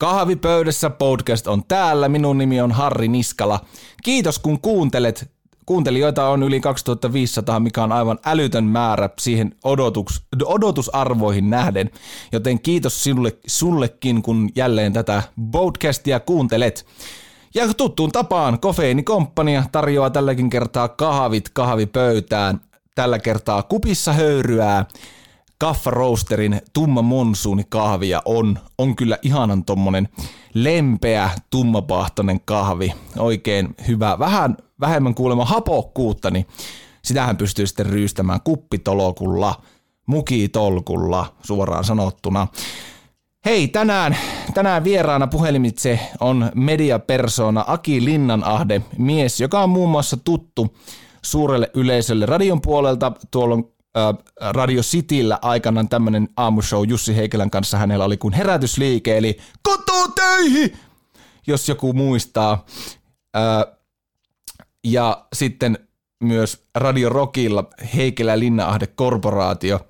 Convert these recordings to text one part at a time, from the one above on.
Kahvipöydässä podcast on täällä. Minun nimi on Harri Niskala. Kiitos kun kuuntelet. Kuuntelijoita on yli 2500, mikä on aivan älytön määrä siihen odotus, odotusarvoihin nähden. Joten kiitos sinulle, sullekin, kun jälleen tätä podcastia kuuntelet. Ja tuttuun tapaan Kofeini Komppania tarjoaa tälläkin kertaa kahvit kahvipöytään. Tällä kertaa kupissa höyryää Kaffa Roasterin tumma monsuuni kahvia on, on kyllä ihanan tommonen lempeä, tummapahtonen kahvi. Oikein hyvä. Vähän vähemmän kuulemma hapokkuutta, niin sitähän pystyy sitten ryystämään kuppitolokulla, mukitolkulla suoraan sanottuna. Hei, tänään, tänään vieraana puhelimitse on mediapersona Aki Linnanahde, mies, joka on muun muassa tuttu suurelle yleisölle radion puolelta. Tuolla on Radio Cityllä aikanaan tämmöinen aamushow Jussi Heikelän kanssa hänellä oli kuin herätysliike, eli kototöihin, jos joku muistaa. Ja sitten myös Radio Rockilla Heikelä Linnaahde Korporaatio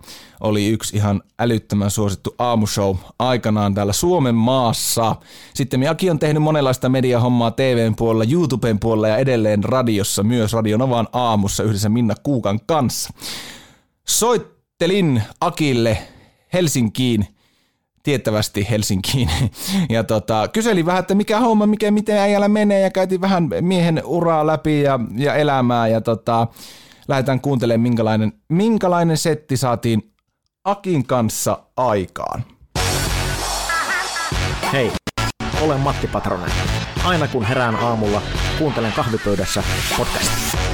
oli yksi ihan älyttömän suosittu aamushow aikanaan täällä Suomen maassa. Sitten Aki on tehnyt monenlaista mediahommaa TVn puolella, YouTuben puolella ja edelleen radiossa, myös Radionovan aamussa yhdessä Minna Kuukan kanssa. Soittelin Akille Helsinkiin, tiettävästi Helsinkiin, ja tota, kyselin vähän, että mikä homma, mikä, miten äijällä menee, ja käytiin vähän miehen uraa läpi ja, ja elämää, ja tota, lähdetään kuuntelemaan, minkälainen, minkälainen setti saatiin Akin kanssa aikaan. Hei, olen Matti Patronen. Aina kun herään aamulla, kuuntelen kahvipöydässä podcastia.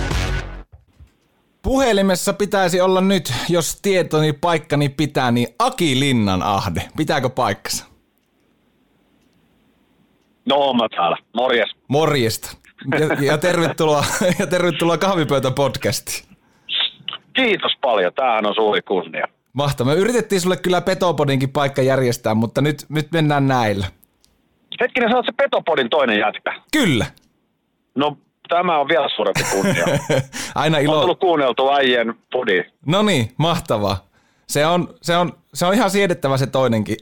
Puhelimessa pitäisi olla nyt, jos tietoni paikkani pitää, niin Aki Linnan ahde. Pitääkö paikkansa? No, mä täällä. Morjes. Morjesta. Ja, ja tervetuloa, ja tervetuloa kahvipöytä-podcastiin. Kiitos paljon. Tämähän on suuri kunnia. Mahtavaa. Me yritettiin sulle kyllä Petopodinkin paikka järjestää, mutta nyt, nyt mennään näillä. Hetkinen, sä oot se Petopodin toinen jätkä. Kyllä. No Tämä on vielä suurempi kunnia. Aina ilo. On tullut kuunneltu äijän podi. No niin, mahtavaa. Se on, se, on, se on ihan siedettävä se toinenkin.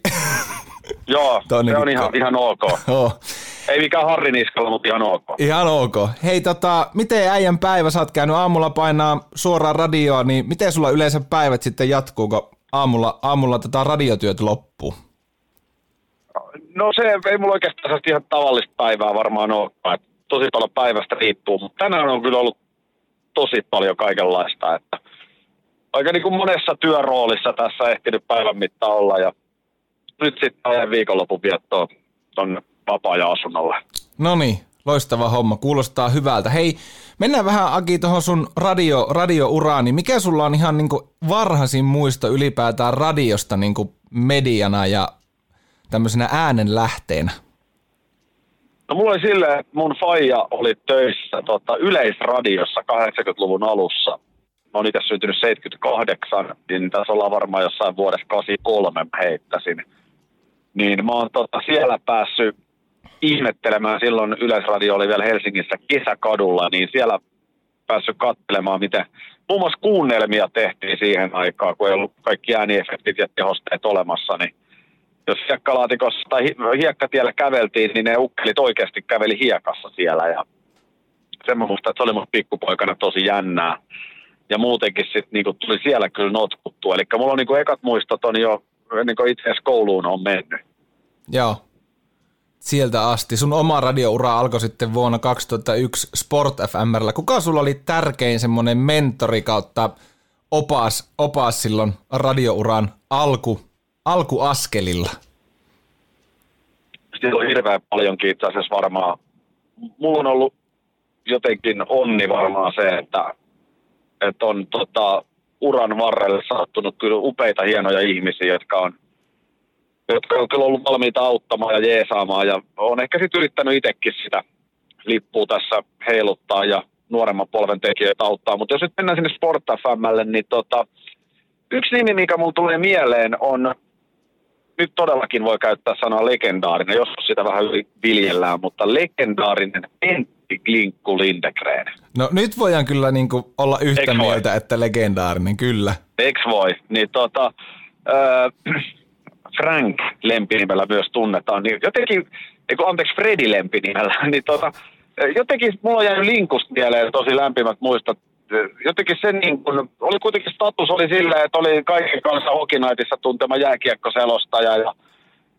Joo, toinenkin se on ihan, ihan ok. oh. Ei mikään Harri Niskalla, mutta ihan ok. Ihan ok. Hei, tota, miten äijän päivä? Sä oot käynyt aamulla painaa suoraan radioa, niin miten sulla yleensä päivät sitten jatkuu, kun aamulla, aamulla tätä radiotyöt loppuu? No se ei mulla oikeastaan ihan tavallista päivää varmaan ole tosi paljon päivästä riippuu, mutta tänään on kyllä ollut tosi paljon kaikenlaista, että aika niin kuin monessa työroolissa tässä ehtinyt päivän mittaan olla ja nyt sitten ajan viikonlopun viettoon tuonne vapaa-asunnolle. No niin, loistava homma, kuulostaa hyvältä. Hei, mennään vähän Aki tuohon sun radio, radiouraani. Mikä sulla on ihan niin varhaisin muisto ylipäätään radiosta niin mediana ja tämmöisenä äänen lähteenä? No mulla oli silleen, että mun faija oli töissä tota, yleisradiossa 80-luvun alussa. Mä oon itse syntynyt 78, niin tässä ollaan varmaan jossain vuodessa 83 mä heittäisin. Niin mä oon tota, siellä päässyt ihmettelemään, silloin Yleisradio oli vielä Helsingissä kesäkadulla, niin siellä päässyt katselemaan, miten muun muassa kuunnelmia tehtiin siihen aikaan, kun ei ollut kaikki ääniefektit ja tehosteet olemassa, niin jos hiekkalaatikossa tai hiekkatiellä käveltiin, niin ne ukkelit oikeasti käveli hiekassa siellä ja sen mä muistan, että se oli mun pikkupoikana tosi jännää. Ja muutenkin sitten niinku tuli siellä kyllä notkuttu. Eli mulla on niinku ekat muistot on jo ennen kuin itse asiassa kouluun on mennyt. Joo. Sieltä asti. Sun oma radioura alkoi sitten vuonna 2001 Sport FMRllä. Kuka sulla oli tärkein semmoinen mentori kautta opas, opas silloin radiouran alku, alkuaskelilla? Siellä on hirveän paljon itse asiassa varmaan. Mulla on ollut jotenkin onni varmaan se, että, että on tota, uran varrelle sattunut kyllä upeita hienoja ihmisiä, jotka on, jotka on kyllä ollut valmiita auttamaan ja jeesaamaan. Ja on ehkä sitten yrittänyt itsekin sitä lippuu tässä heiluttaa ja nuoremman polven tekijöitä auttaa. Mutta jos nyt mennään sinne Sport FMlle, niin tota, yksi nimi, mikä mulle tulee mieleen on, nyt todellakin voi käyttää sanaa legendaarinen, jos sitä vähän viljellään, mutta legendaarinen Pentti Klinkku Lindegren. No nyt voidaan kyllä niin kuin olla yhtä Eks mieltä, voi? että legendaarinen, kyllä. Eks voi? Niin tota, äh, Frank lempinimellä myös tunnetaan, niin jotenkin, eikö anteeksi Freddy lempinimellä, niin tota, jotenkin mulla on jäänyt linkusta mieleen tosi lämpimät muistot. Jotenkin se niin kun, oli kuitenkin status oli silleen, että oli kaiken kanssa Hokinaitissa tuntema jääkiekkoselostaja ja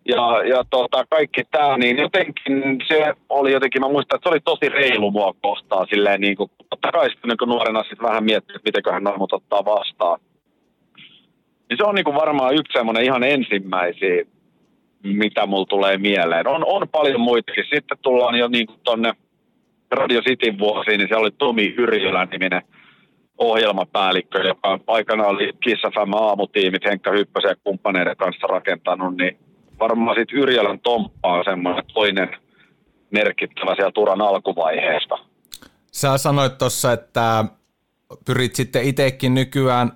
ja, ja tota, kaikki tämä, niin jotenkin se oli jotenkin, mä muistan, että se oli tosi reilu mua kohtaan silleen niin kuin, totta kai sitten niin nuorena sitten vähän miettiä, että mitenköhän normut ottaa vastaan. Niin se on niin kuin varmaan yksi semmoinen ihan ensimmäisiä, mitä mulla tulee mieleen. On, on paljon muitakin. Sitten tullaan jo niin kuin tonne Radio Cityn vuosiin, niin se oli Tomi Yrjölä niminen ohjelmapäällikkö, joka aikana oli Kiss FM aamutiimit Henkka Hyppösen ja kumppaneiden kanssa rakentanut, niin varmaan sitten Yrjölän Tomppa on semmoinen toinen merkittävä sieltä turan alkuvaiheesta. Sä sanoit tuossa, että pyrit sitten itsekin nykyään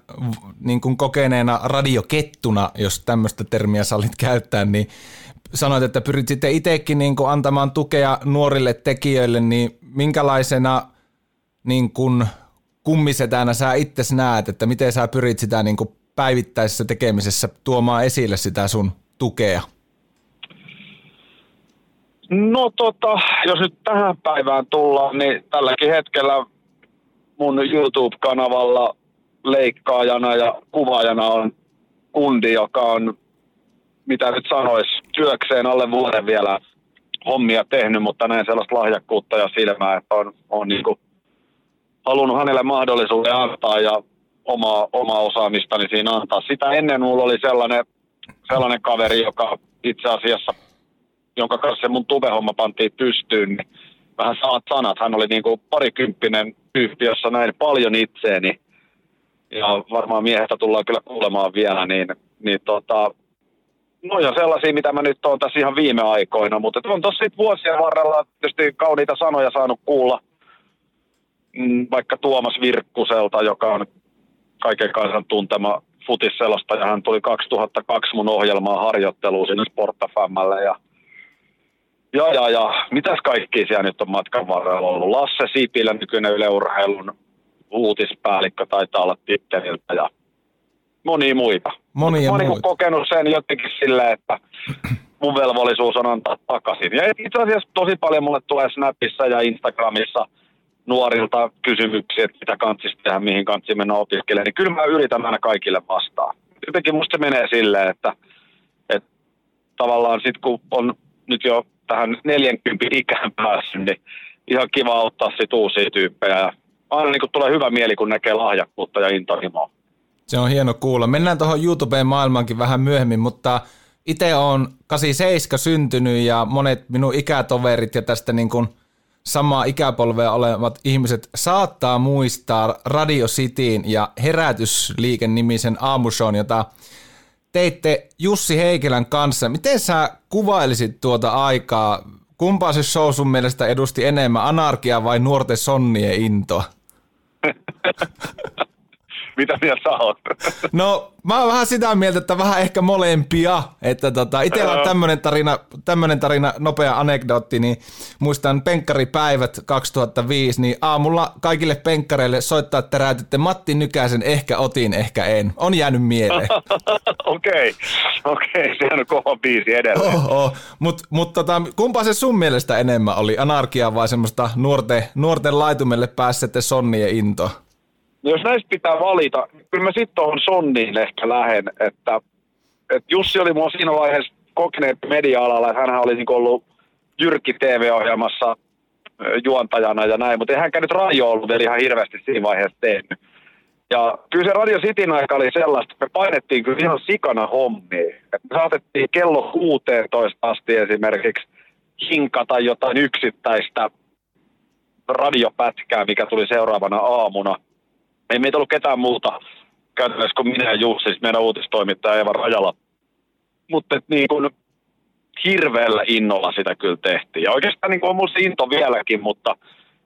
niin kuin kokeneena radiokettuna, jos tämmöistä termiä salit käyttää, niin sanoit, että pyrit sitten itsekin niin kuin antamaan tukea nuorille tekijöille, niin minkälaisena niin kuin kummisetänä sä itse näet, että miten sä pyrit sitä niin päivittäisessä tekemisessä tuomaan esille sitä sun tukea? No tota, jos nyt tähän päivään tullaan, niin tälläkin hetkellä mun YouTube-kanavalla leikkaajana ja kuvaajana on kundi, joka on, mitä nyt sanois, työkseen alle vuoden vielä hommia tehnyt, mutta näin sellaista lahjakkuutta ja silmää, että on, on niin kuin halunnut hänelle mahdollisuuden antaa ja omaa, omaa osaamistani siinä antaa. Sitä ennen mulla oli sellainen, sellainen kaveri, joka itse asiassa, jonka kanssa se mun tubehomma pantiin pystyyn, niin vähän saat sanat. Hän oli niin kuin parikymppinen tyyppi, jossa näin paljon itseeni. Ja varmaan miehestä tullaan kyllä kuulemaan vielä, niin, niin tota, no ja sellaisia, mitä mä nyt oon tässä ihan viime aikoina, mutta on tossa vuosien varrella tietysti kauniita sanoja saanut kuulla mm, vaikka Tuomas Virkkuselta, joka on kaiken kansan tuntema futisselostaja. Hän tuli 2002 mun ohjelmaa harjoitteluun sinne Sportafammalle ja ja, ja, ja. Mitäs kaikki siellä nyt on matkan varrella ollut? Lasse Sipilä, nykyinen yleurheilun uutispäällikkö, taitaa olla titteliltä ja moni muita. Monia Mä oon niin kokenut sen jotenkin silleen, että mun velvollisuus on antaa takaisin. Ja itse asiassa tosi paljon mulle tulee Snapissa ja Instagramissa nuorilta kysymyksiä, että mitä kantsisi tehdä, mihin kantsisi mennä opiskelemaan. Niin kyllä mä yritän aina kaikille vastaan. Jotenkin musta se menee silleen, että, että tavallaan sitten kun on nyt jo tähän 40 ikään päässyt, niin ihan kiva auttaa sit uusia tyyppejä. Ja aina niin tulee hyvä mieli, kun näkee lahjakkuutta ja intohimoa. Se on hieno kuulla. Mennään tuohon YouTubeen maailmankin vähän myöhemmin, mutta itse on 87 syntynyt ja monet minun ikätoverit ja tästä niin kuin samaa ikäpolvea olevat ihmiset saattaa muistaa Radio Cityin ja Herätysliiken nimisen aamushown, jota teitte Jussi Heikelän kanssa. Miten sä kuvailisit tuota aikaa? Kumpaa se show sun mielestä edusti enemmän, anarkia vai nuorten sonnien intoa? Mitä mieltä oot? No, mä oon vähän sitä mieltä, että vähän ehkä molempia. Että tota, itsellä on tämmönen tarina, tämmönen tarina, nopea anekdootti, niin muistan penkkaripäivät 2005, niin aamulla kaikille penkkareille soittaa, että räätytte Matti Nykäsen, ehkä otin, ehkä en. On jäänyt mieleen. Okei, okei, okay. se on kova biisi edelleen. Oh, oh. Mutta mut tota, kumpaa se sun mielestä enemmän oli, anarkia vai semmoista nuorten, nuorten laitumelle pääsette sonnien intoa? No jos näistä pitää valita, kyllä mä sitten tuohon Sonniin ehkä lähen, että, että Jussi oli mua siinä vaiheessa kokeneet media-alalla, että hän oli niin ollut Jyrkki TV-ohjelmassa juontajana ja näin, mutta ei hänkään nyt radio ollut vielä ihan hirveästi siinä vaiheessa tehnyt. Ja kyllä se Radio Cityn aika oli sellaista, että me painettiin kyllä ihan sikana hommia. Että me saatettiin kello 16 asti esimerkiksi hinkata jotain yksittäistä radiopätkää, mikä tuli seuraavana aamuna – ei meitä ollut ketään muuta käytännössä kuin minä ja Jussi, siis meidän uutistoimittaja Eva Rajala. Mutta niin kun, hirveällä innolla sitä kyllä tehtiin. Ja oikeastaan niin kuin on mun into vieläkin, mutta,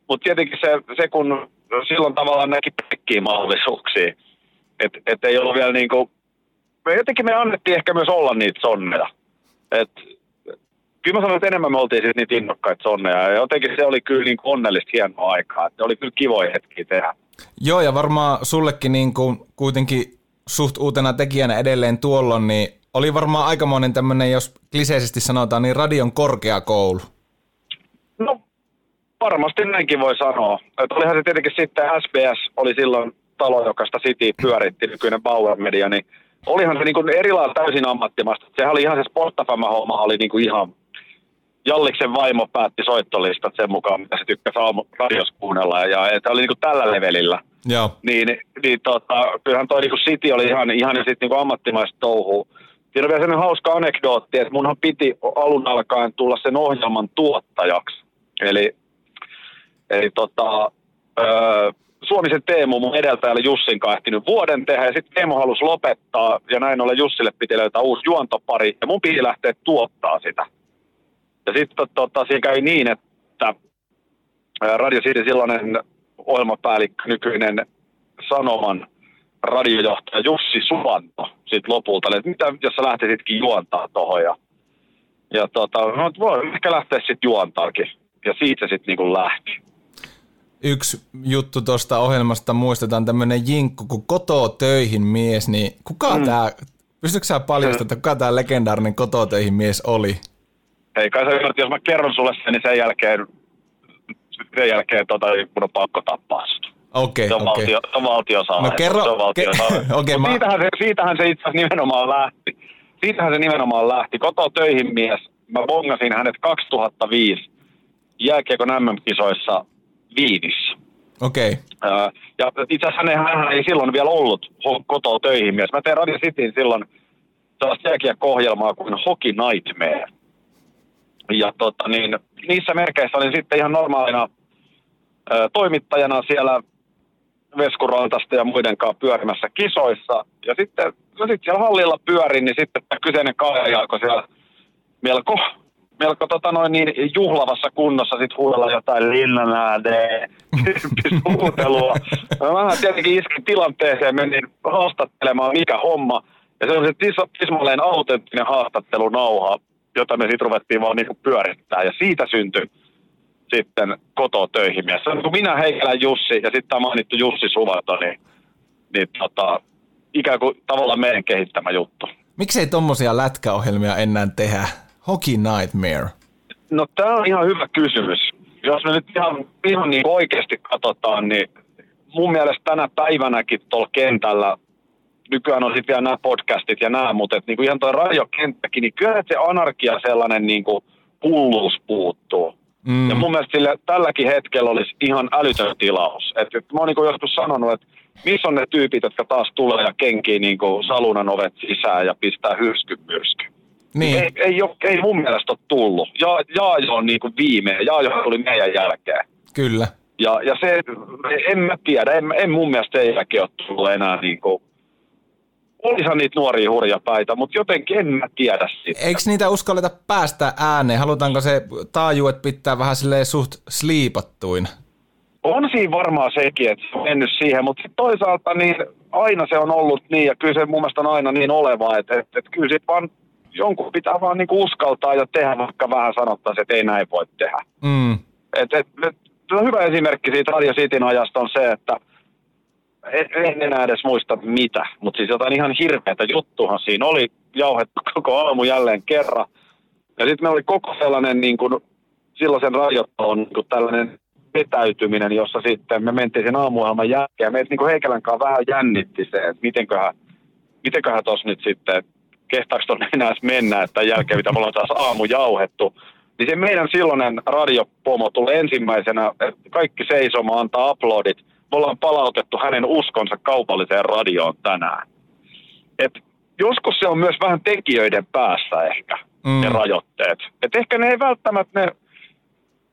mutta tietenkin se, se, kun silloin tavallaan näki pekkiä mahdollisuuksia, että et ei ollut vielä niin kuin, me jotenkin me annettiin ehkä myös olla niitä sonneja. Et, kyllä mä sanon, että enemmän me oltiin siis niitä innokkaita sonneja. Ja jotenkin se oli kyllä niin onnellista hienoa aikaa. Että oli kyllä kivoja hetkiä tehdä. Joo, ja varmaan sullekin niin kuin kuitenkin suht uutena tekijänä edelleen tuolloin, niin oli varmaan aikamoinen tämmöinen, jos kliseisesti sanotaan, niin radion korkeakoulu. No, varmasti näinkin voi sanoa. Että olihan se tietenkin sitten SBS oli silloin talo, joka sitä City pyöritti, nykyinen Bauer Media, niin olihan se niin kuin erilailla täysin ammattimasta. Sehän oli ihan se Sportafama-homma, oli niin kuin ihan Jalliksen vaimo päätti soittolistat sen mukaan, mitä se tykkäsi aamu radios kuunnella. Ja että oli niin kuin tällä levelillä. Joo. Niin, niin tota, kyllähän toi niin kuin City oli ihan, ihan sitten niin kuin ammattimaista touhua. Siinä on vielä sellainen hauska anekdootti, että munhan piti alun alkaen tulla sen ohjelman tuottajaksi. Eli, eli tota, öö, Suomisen Teemu mun edeltäjällä Jussin kanssa ehtinyt vuoden tehdä, ja sitten Teemu halusi lopettaa, ja näin ollen Jussille piti löytää uusi juontopari, ja mun piti lähteä tuottaa sitä. Ja sitten tota, siinä kävi niin, että Radio City silloinen ohjelmapäällikkö, nykyinen Sanoman radiojohtaja Jussi Suvanto sitten lopulta, että mitä jos sä lähtisitkin juontaa tuohon. Ja, ja tota, no, voi ehkä lähteä sitten juontaakin. Ja siitä se sitten niinku lähti. Yksi juttu tuosta ohjelmasta muistetaan tämmöinen jinkku, kun kotoa töihin mies, niin kuka mm. tämä, pystytkö sä paljastamaan, että kuka tämä legendaarinen kototöihin mies oli? Ei kai sä ymmärrät, jos mä kerron sulle sen, niin sen jälkeen, sen jälkeen tota, mun on pakko tappaa sut. Okei, Se on, okei. valtio, se on valtiosalaisuus. No kerro- se on valtiosalaisuus. ke- okei, Mut mä- siitähän, se, siitähän se itse asiassa nimenomaan lähti. Siitähän se nimenomaan lähti. Koto töihin mies. Mä bongasin hänet 2005 jääkiekon MM-kisoissa Viinissä. Okei, Ää, Ja itse asiassa hän, hän ei silloin vielä ollut kotoa töihin mies. Mä tein Radio Cityn silloin sellaista jääkiekko-ohjelmaa kuin Hockey Nightmare. Ja tota, niin, niissä merkeissä olin sitten ihan normaalina ää, toimittajana siellä Veskurantasta ja muiden kanssa pyörimässä kisoissa. Ja sitten, no sitten siellä hallilla pyörin, niin sitten tämä kyseinen kaveri alkoi siellä melko, melko tota noin niin juhlavassa kunnossa sitten huudella jotain linnanääde, huutelua. Mä vähän tietenkin iskin tilanteeseen, menin haastattelemaan mikä homma. Ja se on se tis- tismalleen autenttinen haastattelunauha, jota me sitten ruvettiin vaan niinku pyörittää. Ja siitä syntyi sitten kotoa töihin mies. Se on niin kuin minä, Heikelän Jussi ja sitten tämä mainittu Jussi Suvato, niin, niin tota, ikään kuin tavallaan meidän kehittämä juttu. miksei tommosia lätkäohjelmia enää tehdä? Hockey Nightmare. No tämä on ihan hyvä kysymys. Jos me nyt ihan, ihan niin oikeasti katsotaan, niin mun mielestä tänä päivänäkin tuolla kentällä, nykyään on sitten vielä nämä podcastit ja nämä, mutta et niin kuin ihan tuo radiokenttäkin, niin kyllä se anarkia sellainen niin kuin hulluus puuttuu. Mm. Ja mun mielestä sille, tälläkin hetkellä olisi ihan älytön tilaus. Et, et mä oon niin joskus sanonut, että missä on ne tyypit, jotka taas tulee ja kenkii niin kuin salunan ovet sisään ja pistää hyrskyn myrsky. Niin, Ei, ei, ole, ei mun mielestä ole tullut. Ja, Jaajo on niin kuin viimeinen. Jaajo tuli meidän jälkeen. kyllä. Ja, ja se, en mä tiedä, en, en mun mielestä sen jälkeen ole tullut enää niin kuin, olihan niitä nuoria hurjapäitä, mutta jotenkin en mä tiedä sitä. Eikö niitä uskalleta päästä ääneen? Halutaanko se taajuet pitää vähän silleen suht sliipattuin? On siinä varmaan sekin, että se on mennyt siihen, mutta toisaalta niin aina se on ollut niin, ja kyllä se mun mielestä on aina niin oleva, että, että, että kyllä sit vaan jonkun pitää vaan niin uskaltaa ja tehdä, vaikka vähän sanottaisiin, että ei näin voi tehdä. Mm. Et, et, et, hyvä esimerkki siitä Radio Cityn ajasta on se, että en, en enää edes muista mitä, mutta siis jotain ihan hirveätä juttuhan siinä oli jauhettu koko aamu jälleen kerran. Ja sitten me oli koko sellainen niin kuin, silloisen radiotalon niin kuin tällainen vetäytyminen, jossa sitten me mentiin sen aamuohjelman jälkeen. Meitä niin Heikelän kanssa vähän jännitti se, että mitenköhän, mitenköhän tuossa nyt sitten, kehtaako tuonne enää mennä, että tämän jälkeen mitä me ollaan taas aamu jauhettu. Niin se meidän silloinen radiopomo tuli ensimmäisenä, kaikki seisomaan antaa uploadit. Me ollaan palautettu hänen uskonsa kaupalliseen radioon tänään. Et joskus se on myös vähän tekijöiden päässä ehkä, mm. ne rajoitteet. Et ehkä ne ei välttämättä ne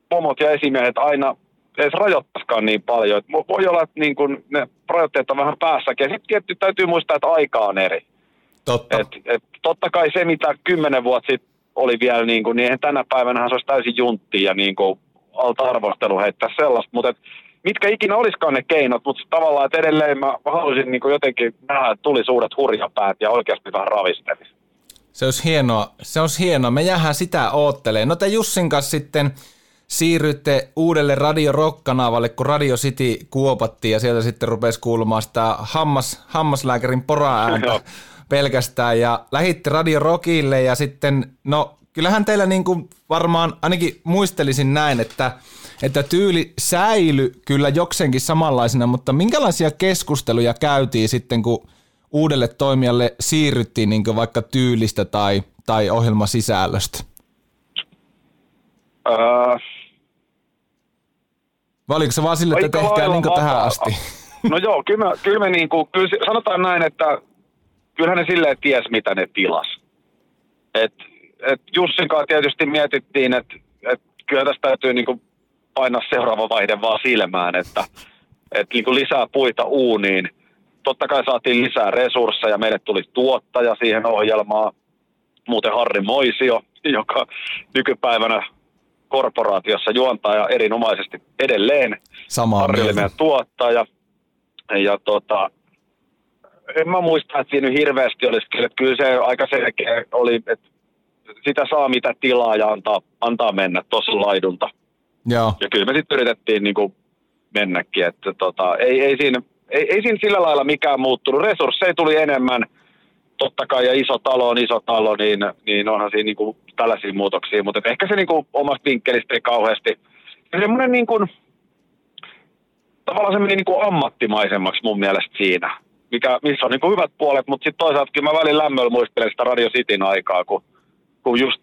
pomot ja esimiehet aina edes rajoittaisikaan niin paljon. Et vo- voi olla, että niin kun ne rajoitteet on vähän päässäkin. Sitten tietysti täytyy muistaa, että aika on eri. Totta. Et, et totta kai se, mitä kymmenen vuotta sitten oli vielä, niin, kuin, niin tänä päivänä se olisi täysin juntti ja niin kuin, alta arvostelu heittää sellaista, mutta mitkä ikinä olisikaan ne keinot, mutta tavallaan, että edelleen mä haluaisin niin kuin jotenkin nähdä, että tuli suuret hurjapäät ja oikeasti vähän ravistelisi. Se olisi hienoa, se olisi hienoa. Me jäähän sitä oottelee. No te Jussin kanssa sitten siirrytte uudelle Radio Rock-kanavalle, kun Radio City kuopattiin ja sieltä sitten rupesi kuulumaan sitä hammas, hammaslääkärin pora-ääntä pelkästään ja lähitte Radio Rockille ja sitten, no kyllähän teillä niin kuin varmaan, ainakin muistelisin näin, että, että tyyli säily kyllä jokseenkin samanlaisena, mutta minkälaisia keskusteluja käytiin sitten, kun uudelle toimijalle siirryttiin niin vaikka tyylistä tai, tai ohjelmasisällöstä? Öö, Vai oliko se vaan sille, että tehkää niin tähän asti? No joo, kyllä, me, kyllä me niin kuin, kyllä sanotaan näin, että kyllähän ne silleen ties, mitä ne tilas. Et, et Jussin kanssa tietysti mietittiin, että et kyllä tästä täytyy niin kuin painaa seuraava vaihde vaan silmään, että et niin kuin lisää puita uuniin. Totta kai saatiin lisää resursseja, meille tuli tuottaja siihen ohjelmaan, muuten Harri Moisio, joka nykypäivänä korporaatiossa juontaa ja erinomaisesti edelleen. Sama Harri oli meidän tuottaja. Ja tota, en mä muista, että siinä hirveästi olisi kyllä. Kyllä se aika selkeä oli, että sitä saa mitä tilaa ja antaa, antaa mennä tuossa laidunta. Joo. Ja kyllä me sitten yritettiin niin kuin mennäkin, että tota, ei, ei, siinä, ei, ei siinä sillä lailla mikään muuttunut. Resursseja tuli enemmän, totta kai, ja iso talo on iso talo, niin, niin onhan siinä niin kuin tällaisia muutoksia, mutta ehkä se niin kuin omasta vinkkelistä ei kauheasti. Ja semmoinen niin kuin, tavallaan se meni niin kuin ammattimaisemmaksi mun mielestä siinä mikä, missä on niin kuin hyvät puolet, mutta sitten toisaalta kyllä mä välin lämmöllä muistelen sitä Radio Cityn aikaa, kun, kun just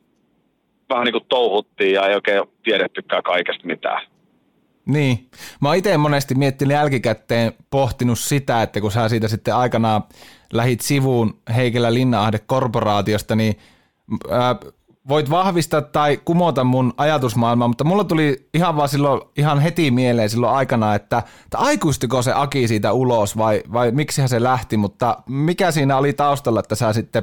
vähän niin kuin touhuttiin ja ei oikein tiedettykään kaikesta mitään. Niin. Mä oon itse monesti miettinyt jälkikäteen pohtinut sitä, että kun sä siitä sitten aikanaan lähit sivuun Heikelä Linnaahde korporaatiosta, niin ää, voit vahvistaa tai kumota mun ajatusmaailmaa, mutta mulla tuli ihan vaan silloin ihan heti mieleen silloin aikana, että, että aikuistiko se Aki siitä ulos vai, vai miksi se lähti, mutta mikä siinä oli taustalla, että sä sitten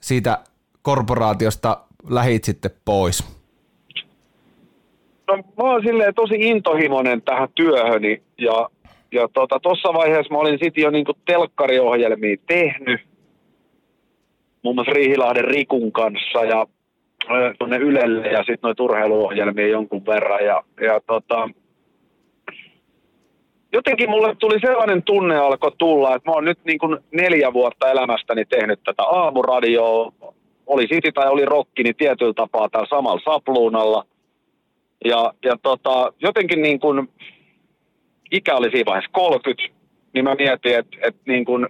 siitä korporaatiosta lähit sitten pois? No mä oon silleen tosi intohimoinen tähän työhöni ja ja tuossa tota, vaiheessa mä olin sitten jo niinku telkkariohjelmia tehnyt, muun muassa Riihilahden Rikun kanssa ja tuonne Ylelle ja sitten noita urheiluohjelmia jonkun verran. Ja, ja tota, jotenkin mulle tuli sellainen tunne alkoi tulla, että mä oon nyt niin kuin neljä vuotta elämästäni tehnyt tätä aamuradioa. Oli City tai oli rokki, niin tietyllä tapaa täällä samalla sapluunalla. Ja, ja tota, jotenkin niin kuin, ikä oli siinä vaiheessa 30, niin mä mietin, että, että niin kuin,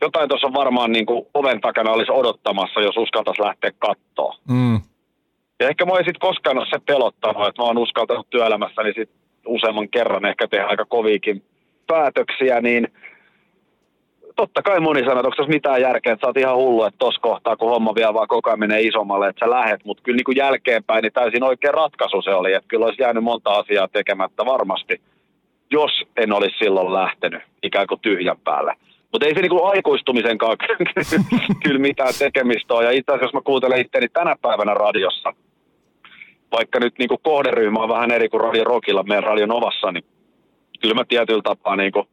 jotain tuossa varmaan niin kuin oven takana olisi odottamassa, jos uskaltaisi lähteä kattoon. Mm. Ja ehkä mä ei sitten koskaan ole se pelottanut, että mä oon uskaltanut työelämässäni sit useamman kerran ehkä tehdä aika koviikin päätöksiä, niin totta kai moni sanoo, että onko tässä mitään järkeä, että sä oot ihan hullu, että tuossa kohtaa, kun homma vielä vaan koko ajan menee isommalle, että sä lähet, mutta kyllä niin kuin jälkeenpäin niin täysin oikea ratkaisu se oli, että kyllä olisi jäänyt monta asiaa tekemättä varmasti, jos en olisi silloin lähtenyt ikään kuin tyhjän päälle. Mutta ei se niinku aikuistumisen kanssa kyllä mitään tekemistä ole. Ja itse asiassa jos mä kuuntelen itteni tänä päivänä radiossa, vaikka nyt niinku kohderyhmä on vähän eri kuin Radio Rockilla meidän Radio Novassa, niin kyllä mä tietyllä tapaa niinku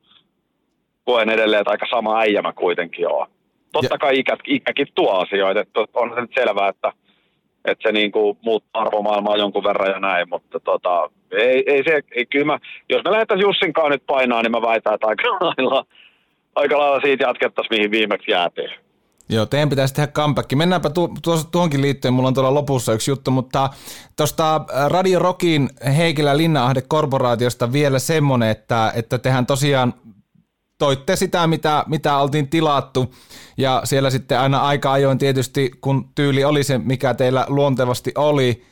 koen edelleen, että aika sama äijä mä kuitenkin oon. Totta kai ikä, ikäkin tuo asioita, että on se nyt selvää, että, että se niinku muuttaa arvomaailmaa jonkun verran ja näin, mutta tota, ei, ei se, ei, kyllä mä, jos me lähdetään Jussinkaan nyt painaa, niin mä väitän, että aika lailla aika lailla siitä jatkettaisiin, mihin viimeksi jäätiin. Joo, teidän pitäisi tehdä comeback. Mennäänpä tu- tu- tuonkin liittyen, mulla on tuolla lopussa yksi juttu, mutta tuosta äh, Radio Rockin Heikilä Linnaahde korporaatiosta vielä semmonen, että, että tehän tosiaan toitte sitä, mitä, mitä oltiin tilattu, ja siellä sitten aina aika ajoin tietysti, kun tyyli oli se, mikä teillä luontevasti oli,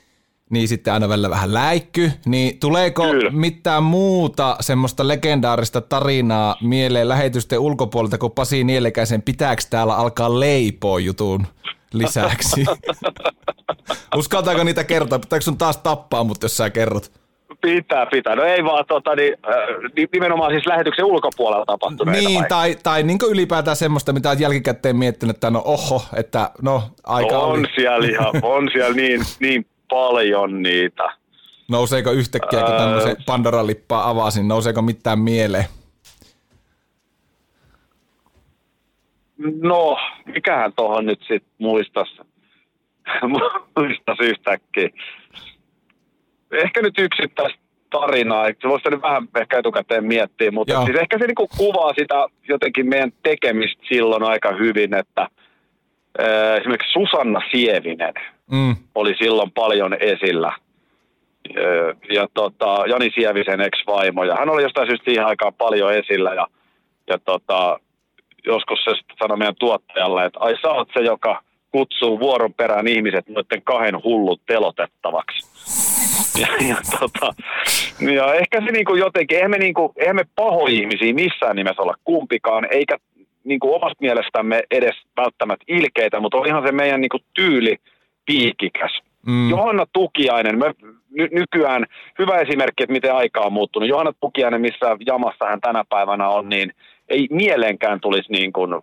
niin sitten aina välillä vähän läikky, niin tuleeko Kyllä. mitään muuta semmoista legendaarista tarinaa mieleen lähetysten ulkopuolelta, kun Pasi Nielekäisen pitääkö täällä alkaa leipoa jutun lisäksi? Uskaltaako niitä kertoa? Pitääkö sun taas tappaa mut, jos sä kerrot? Pitää, pitää. No ei vaan tota, niin, äh, nimenomaan siis lähetyksen ulkopuolella tapahtuneita. Niin, vai? tai, tai niin ylipäätään semmoista, mitä olet jälkikäteen miettinyt, että no oho, että no aika on oli. siellä ihan, on siellä niin, niin paljon niitä. Nouseeko yhtäkkiä, kun tämmöisen Pandoran lippaa avasin, nouseeko mitään mieleen? No, mikähän tuohon nyt sitten muistas, muistas yhtäkkiä. Ehkä nyt yksittäistä tarinaa, se voisi nyt vähän ehkä etukäteen miettiä, mutta Joo. siis ehkä se niinku kuvaa sitä jotenkin meidän tekemistä silloin aika hyvin, että ää, esimerkiksi Susanna Sievinen Mm. oli silloin paljon esillä. Öö, Ja tota, Jani Sievisen ex-vaimo, ja hän oli jostain syystä siihen aikaan paljon esillä, ja, ja tota, joskus se sanoi meidän tuottajalle, että ai sä oot se, joka kutsuu vuoron perään ihmiset noiden kahden hullut telotettavaksi. Ja, ja, tota, ja ehkä se niinku jotenkin, eihän me, niinku, eihän me paho ihmisiä missään nimessä olla kumpikaan, eikä niinku omasta mielestämme edes välttämättä ilkeitä, mutta olihan se meidän niinku tyyli piikikäs. Mm. Johanna Tukiainen, mä, ny, nykyään hyvä esimerkki, että miten aika on muuttunut. Johanna Tukiainen, missä jamassa hän tänä päivänä on, niin ei mieleenkään tulisi niin kuin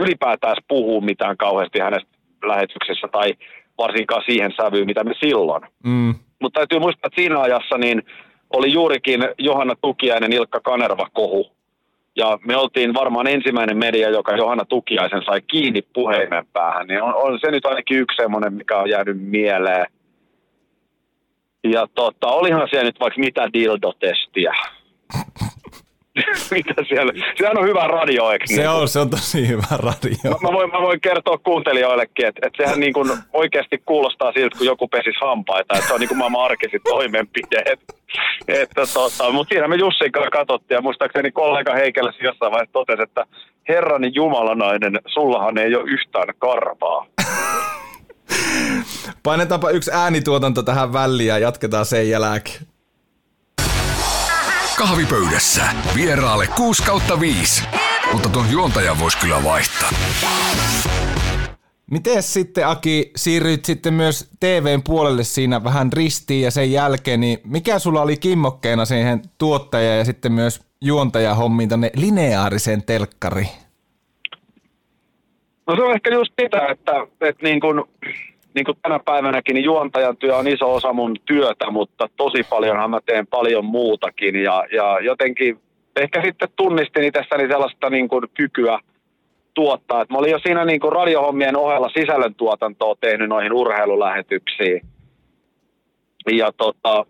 ylipäätään puhua mitään kauheasti hänestä lähetyksessä tai varsinkaan siihen sävyyn, mitä me silloin. Mm. Mutta täytyy muistaa, että siinä ajassa niin oli juurikin Johanna Tukiainen Ilkka Kanerva kohu. Ja me oltiin varmaan ensimmäinen media, joka Johanna Tukiaisen sai kiinni puheimen päähän. Niin on, on se nyt ainakin yksi semmoinen, mikä on jäänyt mieleen. Ja tota, olihan siellä nyt vaikka mitä dildotestiä. mitä siellä? Sehän on hyvä radio, eikö Se niin? on, se on tosi hyvä radio. Mä, mä, voin, mä voin kertoa kuuntelijoillekin, että, että sehän niin kuin oikeasti kuulostaa siltä, kun joku pesisi hampaita. Että se on niin kuin maailman arkisin toimenpide. Että, tota, mutta siinä me Jussin kanssa katsottiin ja muistaakseni kollega Heikelä jossain vaiheessa totesi, että herrani jumalanainen, sullahan ei ole yhtään karvaa. Painetaanpa yksi äänituotanto tähän väliin ja jatketaan sen jälkeen. Kahvipöydässä vieraalle 6 kautta 5. Mutta tuon juontajan voisi kyllä vaihtaa. Miten sitten Aki siirryit sitten myös TVn puolelle siinä vähän ristiin ja sen jälkeen, niin mikä sulla oli kimmokkeena siihen tuottaja ja sitten myös juontajahommiin tänne lineaariseen telkkariin? No se on ehkä just sitä, että, että niin kuin, niin kuin tänä päivänäkin niin juontajan työ on iso osa mun työtä, mutta tosi paljonhan mä teen paljon muutakin ja, ja jotenkin ehkä sitten tunnistin itsessäni sellaista niin kuin kykyä tuottaa. Et mä olin jo siinä niin kuin radiohommien ohella sisällöntuotantoa tehnyt noihin urheilulähetyksiin. Ja tota,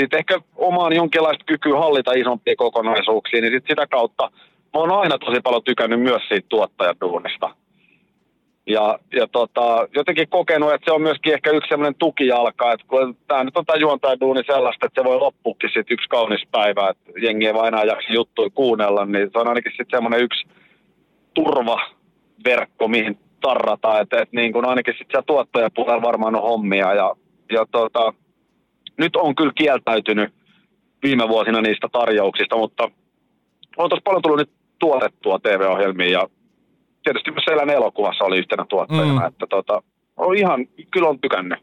sitten ehkä omaan jonkinlaista kykyä hallita isompia kokonaisuuksia, niin sit sitä kautta mä oon aina tosi paljon tykännyt myös siitä tuottajaduunista. Ja, ja tota, jotenkin kokenut, että se on myöskin ehkä yksi semmoinen tukijalka, että kun tämä nyt on tämä juontajaduuni sellaista, että se voi loppuukin sitten yksi kaunis päivä, että jengi ei vaan enää jaksa juttuja kuunnella, niin se on ainakin sitten semmoinen yksi turvaverkko, mihin tarrata, että, että niin kuin ainakin sitten siellä tuottajapuolella varmaan on hommia ja, ja tota, nyt on kyllä kieltäytynyt viime vuosina niistä tarjouksista, mutta on tuossa paljon tullut nyt tuotettua TV-ohjelmia ja tietysti myös Elän elokuvassa oli yhtenä tuottajana, Mm. että tota, on ihan, kyllä on tykännyt.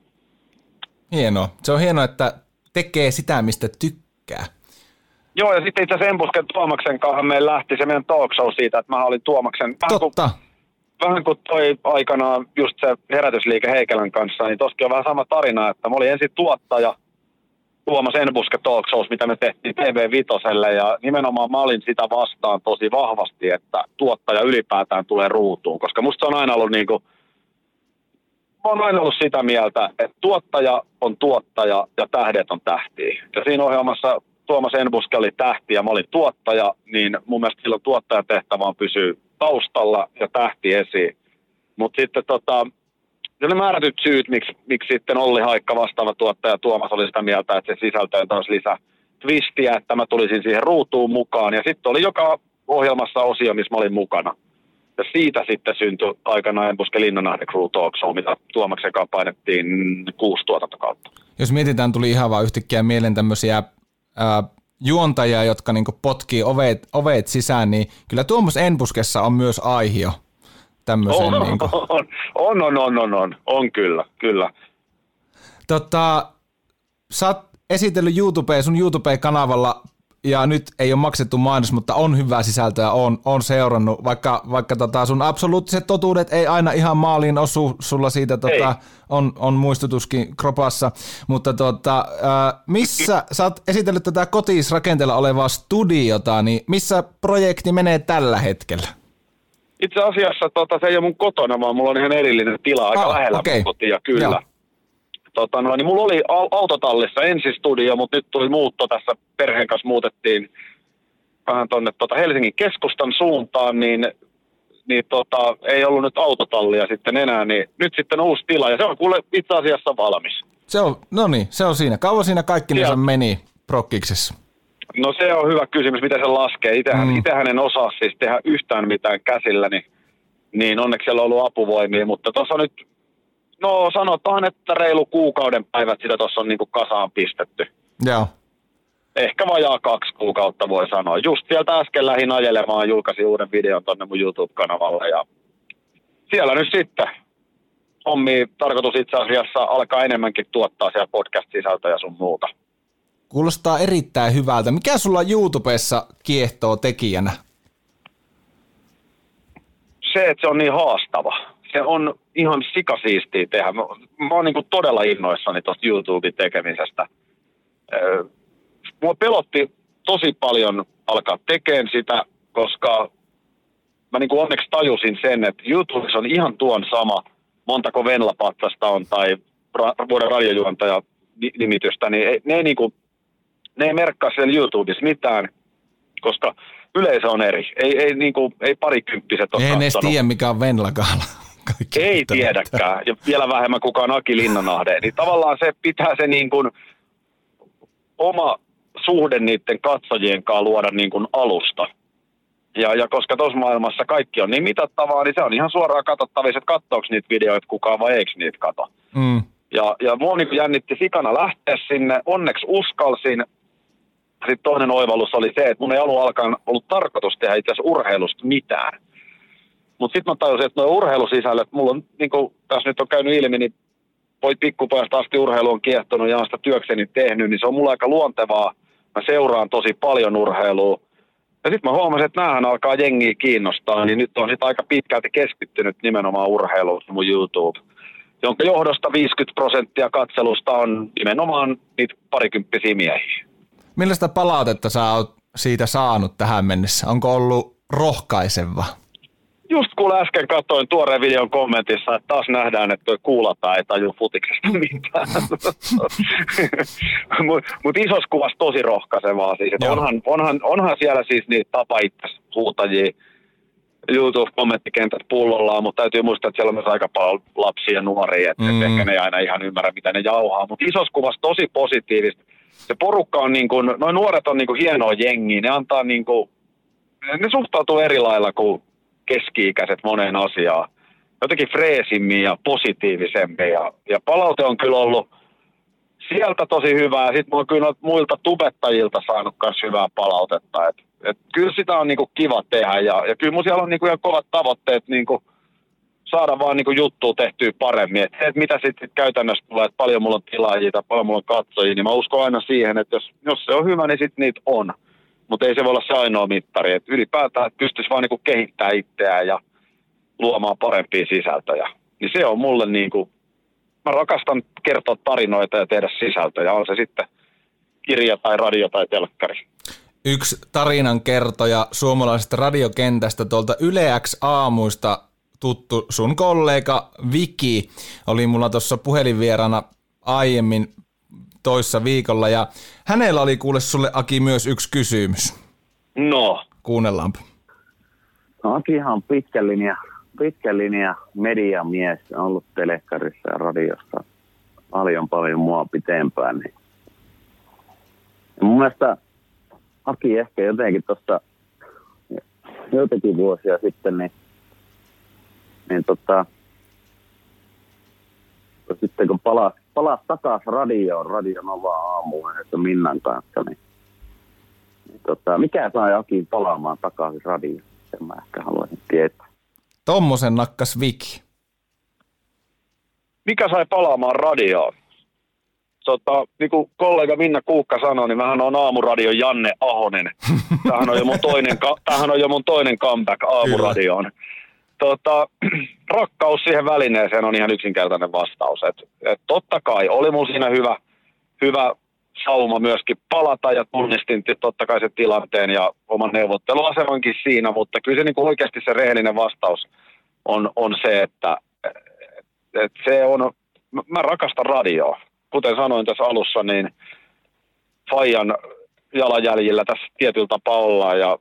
Hienoa. Se on hienoa, että tekee sitä, mistä tykkää. Joo, ja sitten itse asiassa Embusken Tuomaksen kanssa meillä lähti se meidän talk show siitä, että mä olin Tuomaksen, vähän kuin, Totta. vähän kuin toi aikanaan just se herätysliike Heikelän kanssa, niin toskin on vähän sama tarina, että mä olin ensin tuottaja Tuomas Enbuske talk shows, mitä me tehtiin TV Vitoselle, ja nimenomaan mä olin sitä vastaan tosi vahvasti, että tuottaja ylipäätään tulee ruutuun, koska musta se on aina ollut niin kuin, mä oon aina ollut sitä mieltä, että tuottaja on tuottaja ja tähdet on tähtiä. Ja siinä ohjelmassa Tuomas Enbuske oli tähti ja mä olin tuottaja, niin mun mielestä silloin tuottajatehtävä on pysyä taustalla ja tähti esiin. Mutta sitten tota, se oli määrätyt syyt, miksi, miksi sitten Olli Haikka vastaava tuottaja Tuomas oli sitä mieltä, että se sisältöön taas lisää twistiä, että mä tulisin siihen ruutuun mukaan. Ja sitten oli joka ohjelmassa osio, missä mä olin mukana. Ja siitä sitten syntyi aikanaan Embuske Linnanahde Crew Talk Show, mitä Tuomaksen kanssa painettiin kuusi tuotantokautta. Jos mietitään, tuli ihan vaan yhtäkkiä mieleen tämmöisiä ää, juontajia, jotka niinku potkii ovet, ovet sisään, niin kyllä Tuomas Enbuskessa on myös aihio tämmöiseen. On, niinku. on, on, on, on, on, on, on, kyllä, kyllä. Tota, sä oot esitellyt YouTubeen sun YouTube-kanavalla ja nyt ei ole maksettu mainos, mutta on hyvää sisältöä, on, on seurannut, vaikka, vaikka tota sun absoluuttiset totuudet ei aina ihan maaliin osu, sulla siitä tota, on, on muistutuskin kropassa, mutta tota, missä, sä oot esitellyt tätä kotiisrakenteella olevaa studiota, niin missä projekti menee tällä hetkellä? Itse asiassa tota, se ei ole mun kotona, vaan mulla on ihan erillinen tila aika oh, lähellä okay. kotia, kyllä. Joo tota, no, niin mulla oli autotallissa ensin studio, mutta nyt tuli muutto tässä perheen kanssa muutettiin vähän tuonne tota Helsingin keskustan suuntaan, niin, niin tota, ei ollut nyt autotallia sitten enää, niin nyt sitten uusi tila ja se on kuule itse asiassa valmis. Se on, no niin, se on siinä. Kauan siinä kaikki meni prokkiksessa? No se on hyvä kysymys, miten se laskee. Itähän, mm. itähän en osaa siis tehdä yhtään mitään käsillä, niin, niin onneksi siellä on ollut apuvoimia, mutta tuossa nyt No sanotaan, että reilu kuukauden päivät sitä tuossa on niinku kasaan pistetty. Joo. Ehkä vajaa kaksi kuukautta voi sanoa. Just sieltä äsken lähin ajelemaan, julkaisin uuden videon tonne mun YouTube-kanavalle ja siellä nyt sitten hommi tarkoitus itse asiassa alkaa enemmänkin tuottaa siellä podcast-sisältöjä sun muuta. Kuulostaa erittäin hyvältä. Mikä sulla YouTubessa kiehtoo tekijänä? Se, että se on niin haastava se on ihan sikasiistiä tehdä. Mä, mä oon niin todella innoissani tuosta YouTuben tekemisestä. mua pelotti tosi paljon alkaa tekemään sitä, koska mä niin onneksi tajusin sen, että YouTubessa on ihan tuon sama, montako Venla-patsasta on tai ra- vuoden radiojuontaja nimitystä, niin ne ei, niin kuin, ne ei merkkaa siellä YouTubessa mitään, koska yleisö on eri. Ei, ei, niin kuin, ei parikymppiset ole Ei edes tiedä, mikä on Venla-gaala. Kaikki ei tiedäkään, ja vielä vähemmän kukaan Aki Linnanahde. Niin tavallaan se pitää se niin kuin oma suhde niiden katsojien kanssa luoda niin kuin alusta. Ja, ja koska tuossa maailmassa kaikki on niin mitattavaa, niin se on ihan suoraan katsottavissa, että katsoako niitä videoita kukaan vai eikö niitä kato. Mm. Ja, ja mua niin jännitti sikana lähteä sinne. Onneksi uskalsin. Sitten toinen oivallus oli se, että mun ei alun alkaen ollut tarkoitus tehdä itse asiassa urheilusta mitään. Mutta sitten mä tajusin, että nuo urheilusisällöt, mulla on, niin kuin tässä nyt on käynyt ilmi, niin voi pikkupojasta asti urheilu on kiehtonut ja on sitä työkseni tehnyt, niin se on mulla aika luontevaa. Mä seuraan tosi paljon urheilua. Ja sitten mä huomasin, että näähän alkaa jengiä kiinnostaa, niin nyt on sitten aika pitkälti keskittynyt nimenomaan urheiluun mun YouTube, jonka johdosta 50 prosenttia katselusta on nimenomaan niitä parikymppisiä miehiä. Millaista palautetta sä oot siitä saanut tähän mennessä? Onko ollut rohkaiseva? just kun äsken katsoin tuoreen videon kommentissa, että taas nähdään, että tuo kuulata ei taju futiksesta mitään. Mutta mut isossa kuvassa tosi rohkaisevaa siis. onhan, onhan, onhan, siellä siis niitä tapa itse huutajia YouTube-kommenttikentät pullollaan, mutta täytyy muistaa, että siellä on myös aika paljon lapsia ja nuoria, että mm. ehkä ne ei aina ihan ymmärrä, mitä ne jauhaa. Mutta isossa kuvassa tosi positiivista. Se porukka on niin kuin, noin nuoret on niin kuin hienoa jengiä, ne antaa niin kuin, ne suhtautuu eri lailla kuin keski-ikäiset moneen asiaan. Jotenkin freesimmin ja positiivisemmin. Ja, ja palaute on kyllä ollut sieltä tosi hyvää. Sitten mä oon kyllä muilta tubettajilta saanut myös hyvää palautetta. Et, et kyllä sitä on niinku kiva tehdä ja, ja kyllä mun siellä on niinku ihan kovat tavoitteet niinku saada vaan niinku juttua tehtyä paremmin. Et se, et mitä sitten käytännössä tulee, että paljon mulla on tilaajia tai paljon mulla on katsojia, niin mä uskon aina siihen, että jos, jos se on hyvä, niin sitten niitä on mutta ei se voi olla se ainoa mittari. Et ylipäätään että pystyisi vaan niinku kehittämään itseään ja luomaan parempia sisältöjä. Niin se on mulle niin kuin, mä rakastan kertoa tarinoita ja tehdä sisältöjä, on se sitten kirja tai radio tai telkkari. Yksi tarinan kertoja suomalaisesta radiokentästä tuolta Yle X aamuista tuttu sun kollega Viki oli mulla tuossa puhelinvierana aiemmin toissa viikolla ja hänellä oli kuule sulle Aki myös yksi kysymys. No. Kuunnellaanpa. No Akihan on pitkä linja, pitkä linja mediamies, on ollut telekkarissa ja radiossa paljon paljon mua pitempään. Niin. Ja mun mielestä Aki ehkä jotenkin tuossa joitakin vuosia sitten, niin, niin tota, sitten kun palasi palas takaisin radioon, Radio Nova aamuun että Minnan kanssa, niin, niin tota, mikä sai Akin palaamaan takaisin radioon? Sen mä ehkä haluaisin tietää. Tommosen nakkas Viki. Mikä sai palaamaan radioon? tota, niin kuin kollega Minna Kuukka sanoi, niin mähän on aamuradio Janne Ahonen. Tämähän on jo mun toinen, ka- tämähän on jo mun toinen comeback aamuradioon. Tota, rakkaus siihen välineeseen on ihan yksinkertainen vastaus. Et, et totta kai oli mun siinä hyvä, hyvä sauma myöskin palata ja tunnistin totta kai sen tilanteen ja oman neuvotteluasemankin siinä, mutta kyllä se niin kuin oikeasti se rehellinen vastaus on, on se, että, että se on, mä rakastan radioa. Kuten sanoin tässä alussa, niin Fajan jalanjäljillä tässä tietyllä tapaa ollaan ja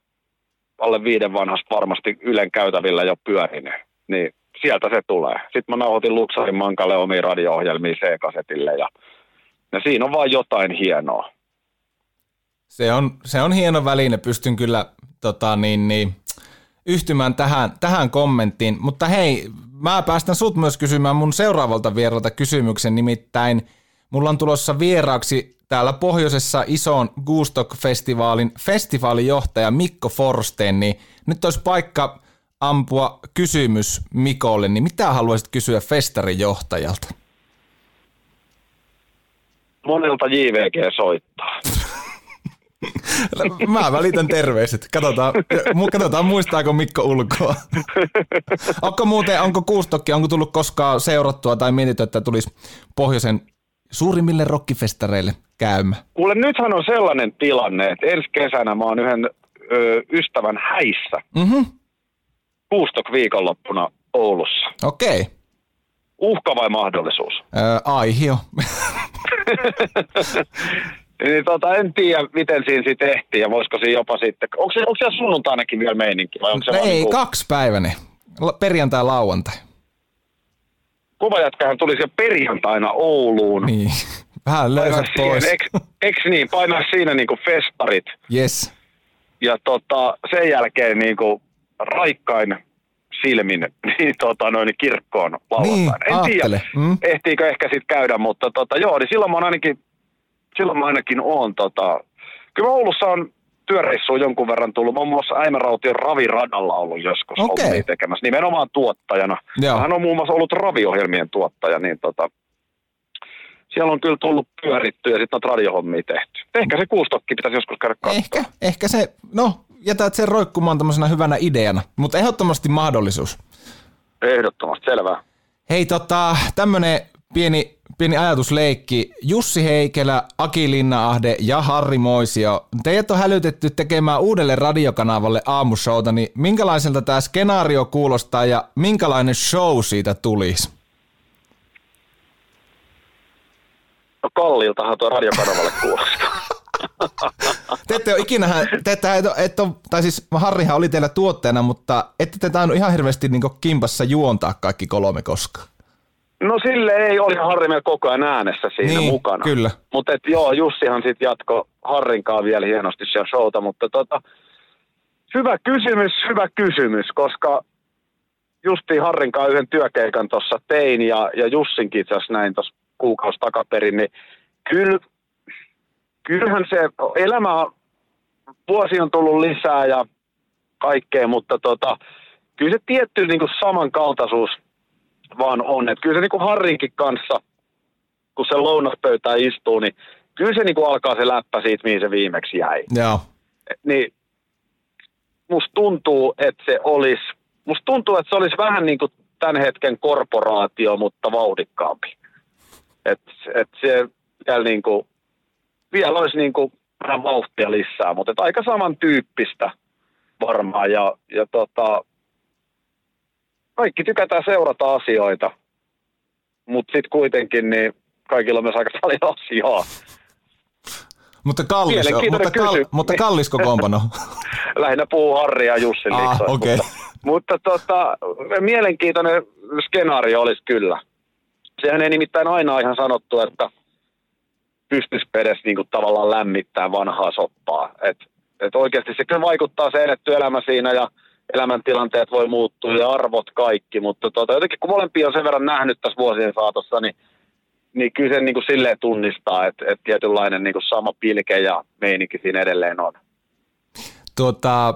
alle viiden vanhasta varmasti Ylen käytävillä jo pyörin, niin sieltä se tulee. Sitten mä nauhoitin Luksarin Mankalle omiin radio-ohjelmiin C-kasetille ja, ja siinä on vaan jotain hienoa. Se on, se on hieno väline, pystyn kyllä tota, niin, niin, yhtymään tähän, tähän kommenttiin. Mutta hei, mä päästän sut myös kysymään mun seuraavalta vieralta kysymyksen, nimittäin mulla on tulossa vieraaksi täällä pohjoisessa ison Gustock-festivaalin festivaalijohtaja Mikko Forsten, niin nyt olisi paikka ampua kysymys Mikolle, niin mitä haluaisit kysyä festarin johtajalta? Monelta JVG soittaa. Mä välitän terveiset. Katsotaan, katsotaan muistaako Mikko ulkoa. Onko muuten, onko Kuustokki, onko tullut koskaan seurattua tai mietitty, että tulisi pohjoisen suurimmille rockifestareille käymä? Kuule, nythän on sellainen tilanne, että ensi kesänä mä oon yhden ö, ystävän häissä. Mm-hmm. Kuustok viikonloppuna Oulussa. Okei. Okay. Uhka vai mahdollisuus? Öö, aihio. niin tota, en tiedä, miten siinä sitten ehtii ja voisiko siinä jopa sitten... Onko, se, onko siellä sunnuntainakin vielä meininki vai onko se Ei, niin kuin... kaksi päiväni. Perjantai, lauantai. Kuvajatkahan tuli siellä perjantaina Ouluun. Niin. Vähän löysät pois. Eks, eks niin, painaa siinä niinku festarit. Yes. Ja tota, sen jälkeen niinku raikkain silmin niin, tota, noin kirkkoon lauantaina. Niin, en tiedä, mm. ehtiikö ehkä sitten käydä, mutta tota, joo, niin silloin mä ainakin, silloin mä ainakin oon. Tota, kyllä Oulussa on työreissuun jonkun verran tullut. Muun muassa Äimäraution raviradalla ollut joskus okay. tekemässä, nimenomaan tuottajana. Joo. Hän on muun muassa ollut raviohjelmien tuottaja, niin tota, siellä on kyllä tullut pyöritty ja sitten on radiohommia tehty. Ehkä se kuustokki pitäisi joskus käydä katsoa. Ehkä, ehkä se, no jätät sen roikkumaan tämmöisenä hyvänä ideana, mutta ehdottomasti mahdollisuus. Ehdottomasti, selvää. Hei tota, tämmönen pieni, pieni ajatusleikki. Jussi Heikelä, Aki Linnaahde ja Harri Moisio, teidät on hälytetty tekemään uudelle radiokanavalle aamushowta, niin minkälaiselta tämä skenaario kuulostaa ja minkälainen show siitä tulisi? No kalliiltahan tuo radiokanavalle kuulostaa. te ette ole ikinä, te ette, et, et tai siis Harrihan oli teillä tuotteena, mutta ette te tainnut ihan hirveästi niin kimpassa juontaa kaikki kolme koskaan. No sille ei, oli Harri meillä koko ajan äänessä siinä niin, mukana. kyllä. Mutta joo, Jussihan sitten jatko Harrinkaan vielä hienosti siellä showta, mutta tota, hyvä kysymys, hyvä kysymys, koska justiin Harrinkaan yhden työkeikan tuossa tein ja, ja Jussinkin itse asiassa näin tuossa kuukausi takaperin, niin kyllä, kyllähän se elämä, vuosi on tullut lisää ja kaikkea, mutta tota, kyllä se tietty niin kuin samankaltaisuus vaan on. Et kyllä se niin kuin Harrinkin kanssa, kun se lounaspöytään istuu, niin kyllä se niin kuin alkaa se läppä siitä, mihin se viimeksi jäi. Joo. Niin musta tuntuu, että se olisi, musta tuntuu, että se olisi vähän niin kuin tämän hetken korporaatio, mutta vauhdikkaampi. Että et se vielä, niin kuin, vielä olisi niin kuin vähän vauhtia lisää, mutta aika samantyyppistä varmaan. Ja, ja tota, kaikki tykätään seurata asioita, mutta sitten kuitenkin niin kaikilla on myös aika paljon asiaa. Mutta kallis, mutta, kal, mutta kallisko kompano? Lähinnä puhuu Harri ja Jussi ah, okay. Mutta, mutta tota, mielenkiintoinen skenaario olisi kyllä. Sehän ei nimittäin aina ihan sanottu, että pystyisi edes niin kuin tavallaan lämmittää vanhaa soppaa. Et, et oikeasti se kyllä vaikuttaa se eletty elämä siinä ja elämäntilanteet voi muuttua ja arvot kaikki, mutta tota, jotenkin kun molempia on sen verran nähnyt tässä vuosien saatossa, niin, niin kyllä se niin kuin silleen tunnistaa, että, että tietynlainen niin kuin sama pilke ja meininki siinä edelleen on. Tuota,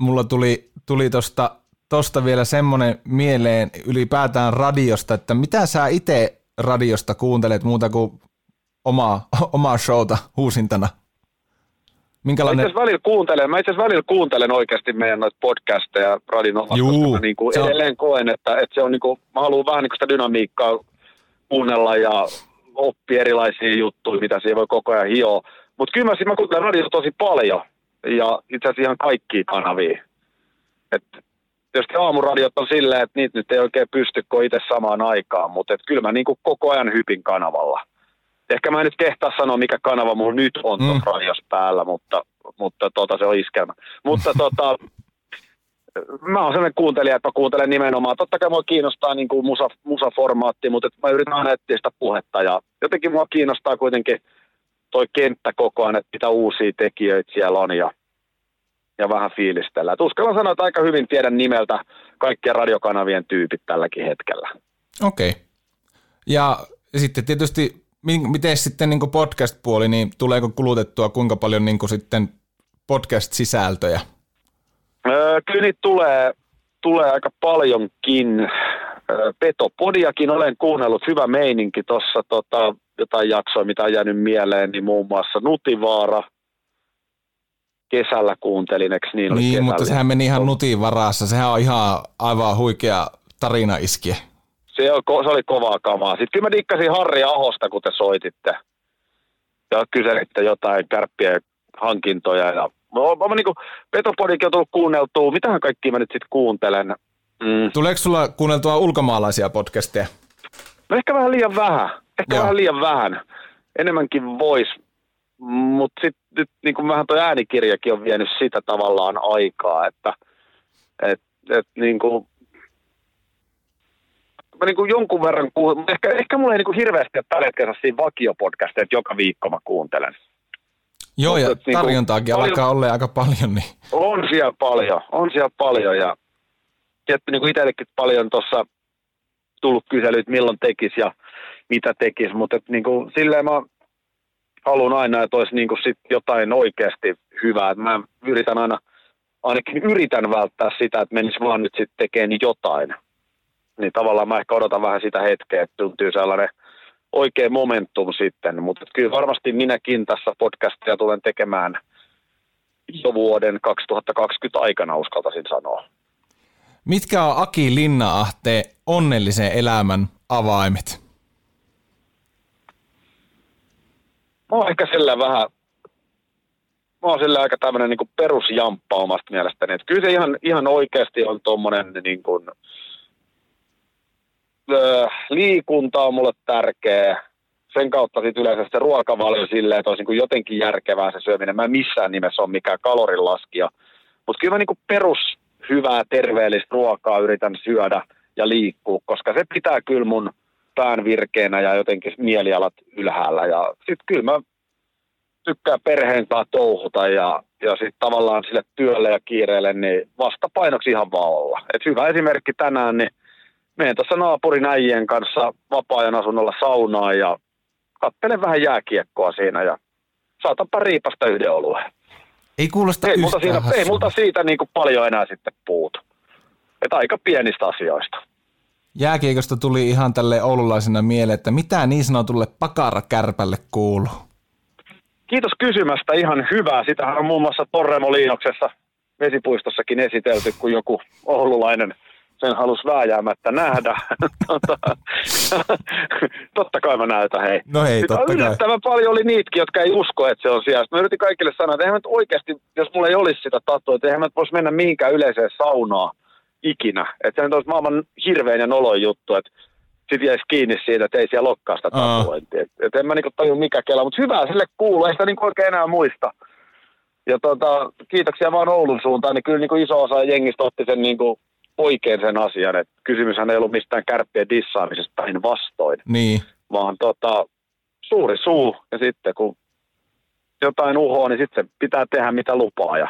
mulla tuli, tuli tosta, tosta vielä semmoinen mieleen ylipäätään radiosta, että mitä sä itse radiosta kuuntelet muuta kuin omaa, omaa showta huusintana? Mä itse Minkälainen? välillä kuuntelen, mä itse välillä kuuntelen oikeasti meidän noita podcasteja radin koska niin kuin se on- edelleen koen, että, että se on niin kuin, mä haluan vähän niin kuin sitä dynamiikkaa kuunnella ja oppia erilaisia juttuja, mitä siihen voi koko ajan hioa. Mutta kyllä mä, mä kuuntelen radiota tosi paljon ja itse asiassa ihan kaikkia kanavia. Et tietysti aamuradiot on silleen, että niitä nyt ei oikein pysty kuin itse samaan aikaan, mutta kyllä mä niin kuin koko ajan hypin kanavalla. Ehkä mä en nyt kehtaa sanoa, mikä kanava mulla nyt on Mm. radios päällä, mutta, mutta tota, se on iskelmä. Mutta tota, mä oon sellainen kuuntelija, että mä kuuntelen nimenomaan. Totta kai mua kiinnostaa niin kuin musa, musaformaatti, mutta mä yritän aina etsiä sitä puhetta. Ja jotenkin mua kiinnostaa kuitenkin toi kenttä koko ajan, että mitä uusia tekijöitä siellä on ja, ja vähän fiilistellä. Et uskallan sanoa, että aika hyvin tiedän nimeltä kaikkien radiokanavien tyypit tälläkin hetkellä. Okei. Okay. Ja sitten tietysti, miten sitten niin podcast-puoli, niin tuleeko kulutettua kuinka paljon niin sitten podcast-sisältöjä? Öö, kyllä niitä tulee, tulee aika paljonkin. Öö, Petopodiakin olen kuunnellut, hyvä meininki tuossa tota, jotain jaksoa, mitä on jäänyt mieleen, niin muun muassa Nutivaara. Kesällä kuuntelin, eikö niin oli Niin, kesällä? mutta sehän meni ihan nutin varassa. Sehän on ihan aivan huikea tarina iskiä. Se, ko- se oli kovaa kamaa. Sitten kyllä mä dikkasin Harri Ahosta, kun te soititte. Ja kyselitte jotain kärppien hankintoja. Ja mä, mä, niin kuin, Petopodikin on tullut kuunneltua. Mitähän kaikki mä nyt sitten kuuntelen? Mm. Tuleeko sulla kuunneltua ulkomaalaisia podcasteja? No ehkä vähän liian vähän. Ehkä Joo. vähän liian vähän. Enemmänkin vois. Mutta sitten nyt niin kuin vähän tuo äänikirjakin on vienyt sitä tavallaan aikaa, että et, et, niin kuin, mä niin kuin jonkun verran, kuul- ehkä, ehkä mulla ei niin kuin hirveästi ole tällä hetkellä siinä vakiopodcasteja, että joka viikko mä kuuntelen. Joo, ja Mutta niinku tarjontaakin paljon- alkaa olla aika paljon, niin On siellä paljon, on siellä paljon ja, ja niin kuin itsellekin paljon tuossa tullut kyselyt, milloin tekisi ja mitä tekisi, mutta et niin kuin, silleen mä haluan aina, että olisi niin kuin sit jotain oikeasti hyvää. Et mä yritän aina, ainakin yritän välttää sitä, että menisi vaan nyt sitten tekemään jotain. Niin tavallaan mä ehkä odotan vähän sitä hetkeä, että tuntuu sellainen oikea momentum sitten, mutta kyllä varmasti minäkin tässä podcastia tulen tekemään jo vuoden 2020 aikana uskaltaisin sanoa. mitkä on Aki Linna-ahteen onnellisen elämän avaimet? Mä oon ehkä sillä vähän, mä oon sillä aika tämmönen niin perusjamppa omasta mielestäni. Et kyllä se ihan, ihan oikeasti on tommonen niin kuin, liikunta on mulle tärkeä. Sen kautta sitten yleensä se ruokavalio silleen, että olisi niin kuin jotenkin järkevää se syöminen. Mä en missään nimessä ole mikään kalorinlaskija. Mutta kyllä mä niin perus hyvää terveellistä ruokaa yritän syödä ja liikkua, koska se pitää kyllä mun pään virkeänä ja jotenkin mielialat ylhäällä. Ja sitten kyllä mä tykkään perheen kanssa touhuta ja, ja sitten tavallaan sille työlle ja kiireelle niin vastapainoksi ihan vaan olla. Et hyvä esimerkki tänään, niin menen tuossa naapurin äijien kanssa vapaa-ajan asunnolla saunaan ja kattelen vähän jääkiekkoa siinä ja saatanpa riipasta yhden olueen. Ei kuulosta Ei multa, siinä, ei multa siitä niin kuin paljon enää sitten puutu. Että aika pienistä asioista. Jääkiekosta tuli ihan tälle oululaisena mieleen, että mitä niin sanotulle pakarakärpälle kuuluu? Kiitos kysymästä, ihan hyvää. Sitähän on muun muassa Torremoliinoksessa vesipuistossakin esitelty, kun joku oululainen sen halusi vääjäämättä nähdä. Tota, totta kai mä näytän, hei. No hei, Sitten totta kai. Yllättävän paljon oli niitäkin, jotka ei usko, että se on siellä. Sitten Mä yritin kaikille sanoa, että eihän nyt oikeasti, jos mulla ei olisi sitä tatua, että eihän mä voisi mennä mihinkään yleiseen saunaan ikinä. Että se nyt olisi maailman hirveän ja noloin juttu, että sitten jäisi kiinni siitä, että ei siellä olekaan sitä tatuointia. Et, et en mä niinku tajua mikä kela, mutta hyvää sille kuuluu, ei sitä niinku oikein enää muista. Ja tota, kiitoksia vaan Oulun suuntaan, niin kyllä niinku iso osa jengistä otti sen niinku oikein sen asian, että kysymyshän ei ollut mistään kärppien dissaamisesta päinvastoin Niin. vaan tota, suuri suu ja sitten kun jotain uhoa, niin sitten se pitää tehdä mitä lupaa ja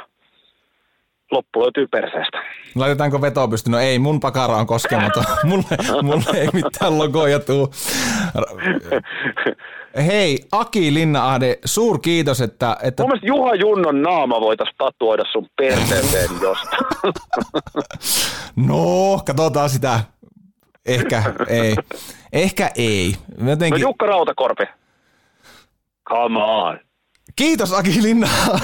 loppu löytyy perseestä. Laitetaanko veto pysty? No ei, mun pakara on koskematon. mulle, mulle ei mitään logoja tuu. Hei, Aki Linna-ahde, suur kiitos, että, että Mun mielestä Juha Junnon naama voitaisiin tatuoida sun perseeseen jostain. no, katsotaan sitä. Ehkä ei. Ehkä ei. No Jotenkin, Jukka Rautakorpi. Come on. Kiitos Aki Linnahan,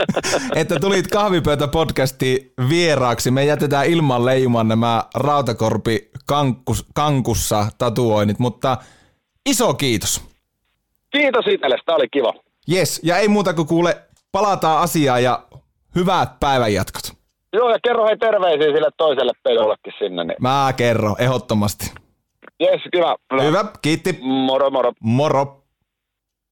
että tulit kahvipöytä-podcastiin vieraaksi. Me jätetään ilman leijumaan nämä rautakorpi kankus, kankussa tatuoinnit, mutta iso kiitos. Kiitos itselle, tämä oli kiva. Yes, ja ei muuta kuin kuule, palataan asiaan ja hyvät päivänjatkot. Joo, ja kerro hei terveisiä sille toiselle pedollekin sinne. Niin. Mä kerron, ehdottomasti. Jes, hyvä. Hyvä, kiitti. Moro, moro. Moro.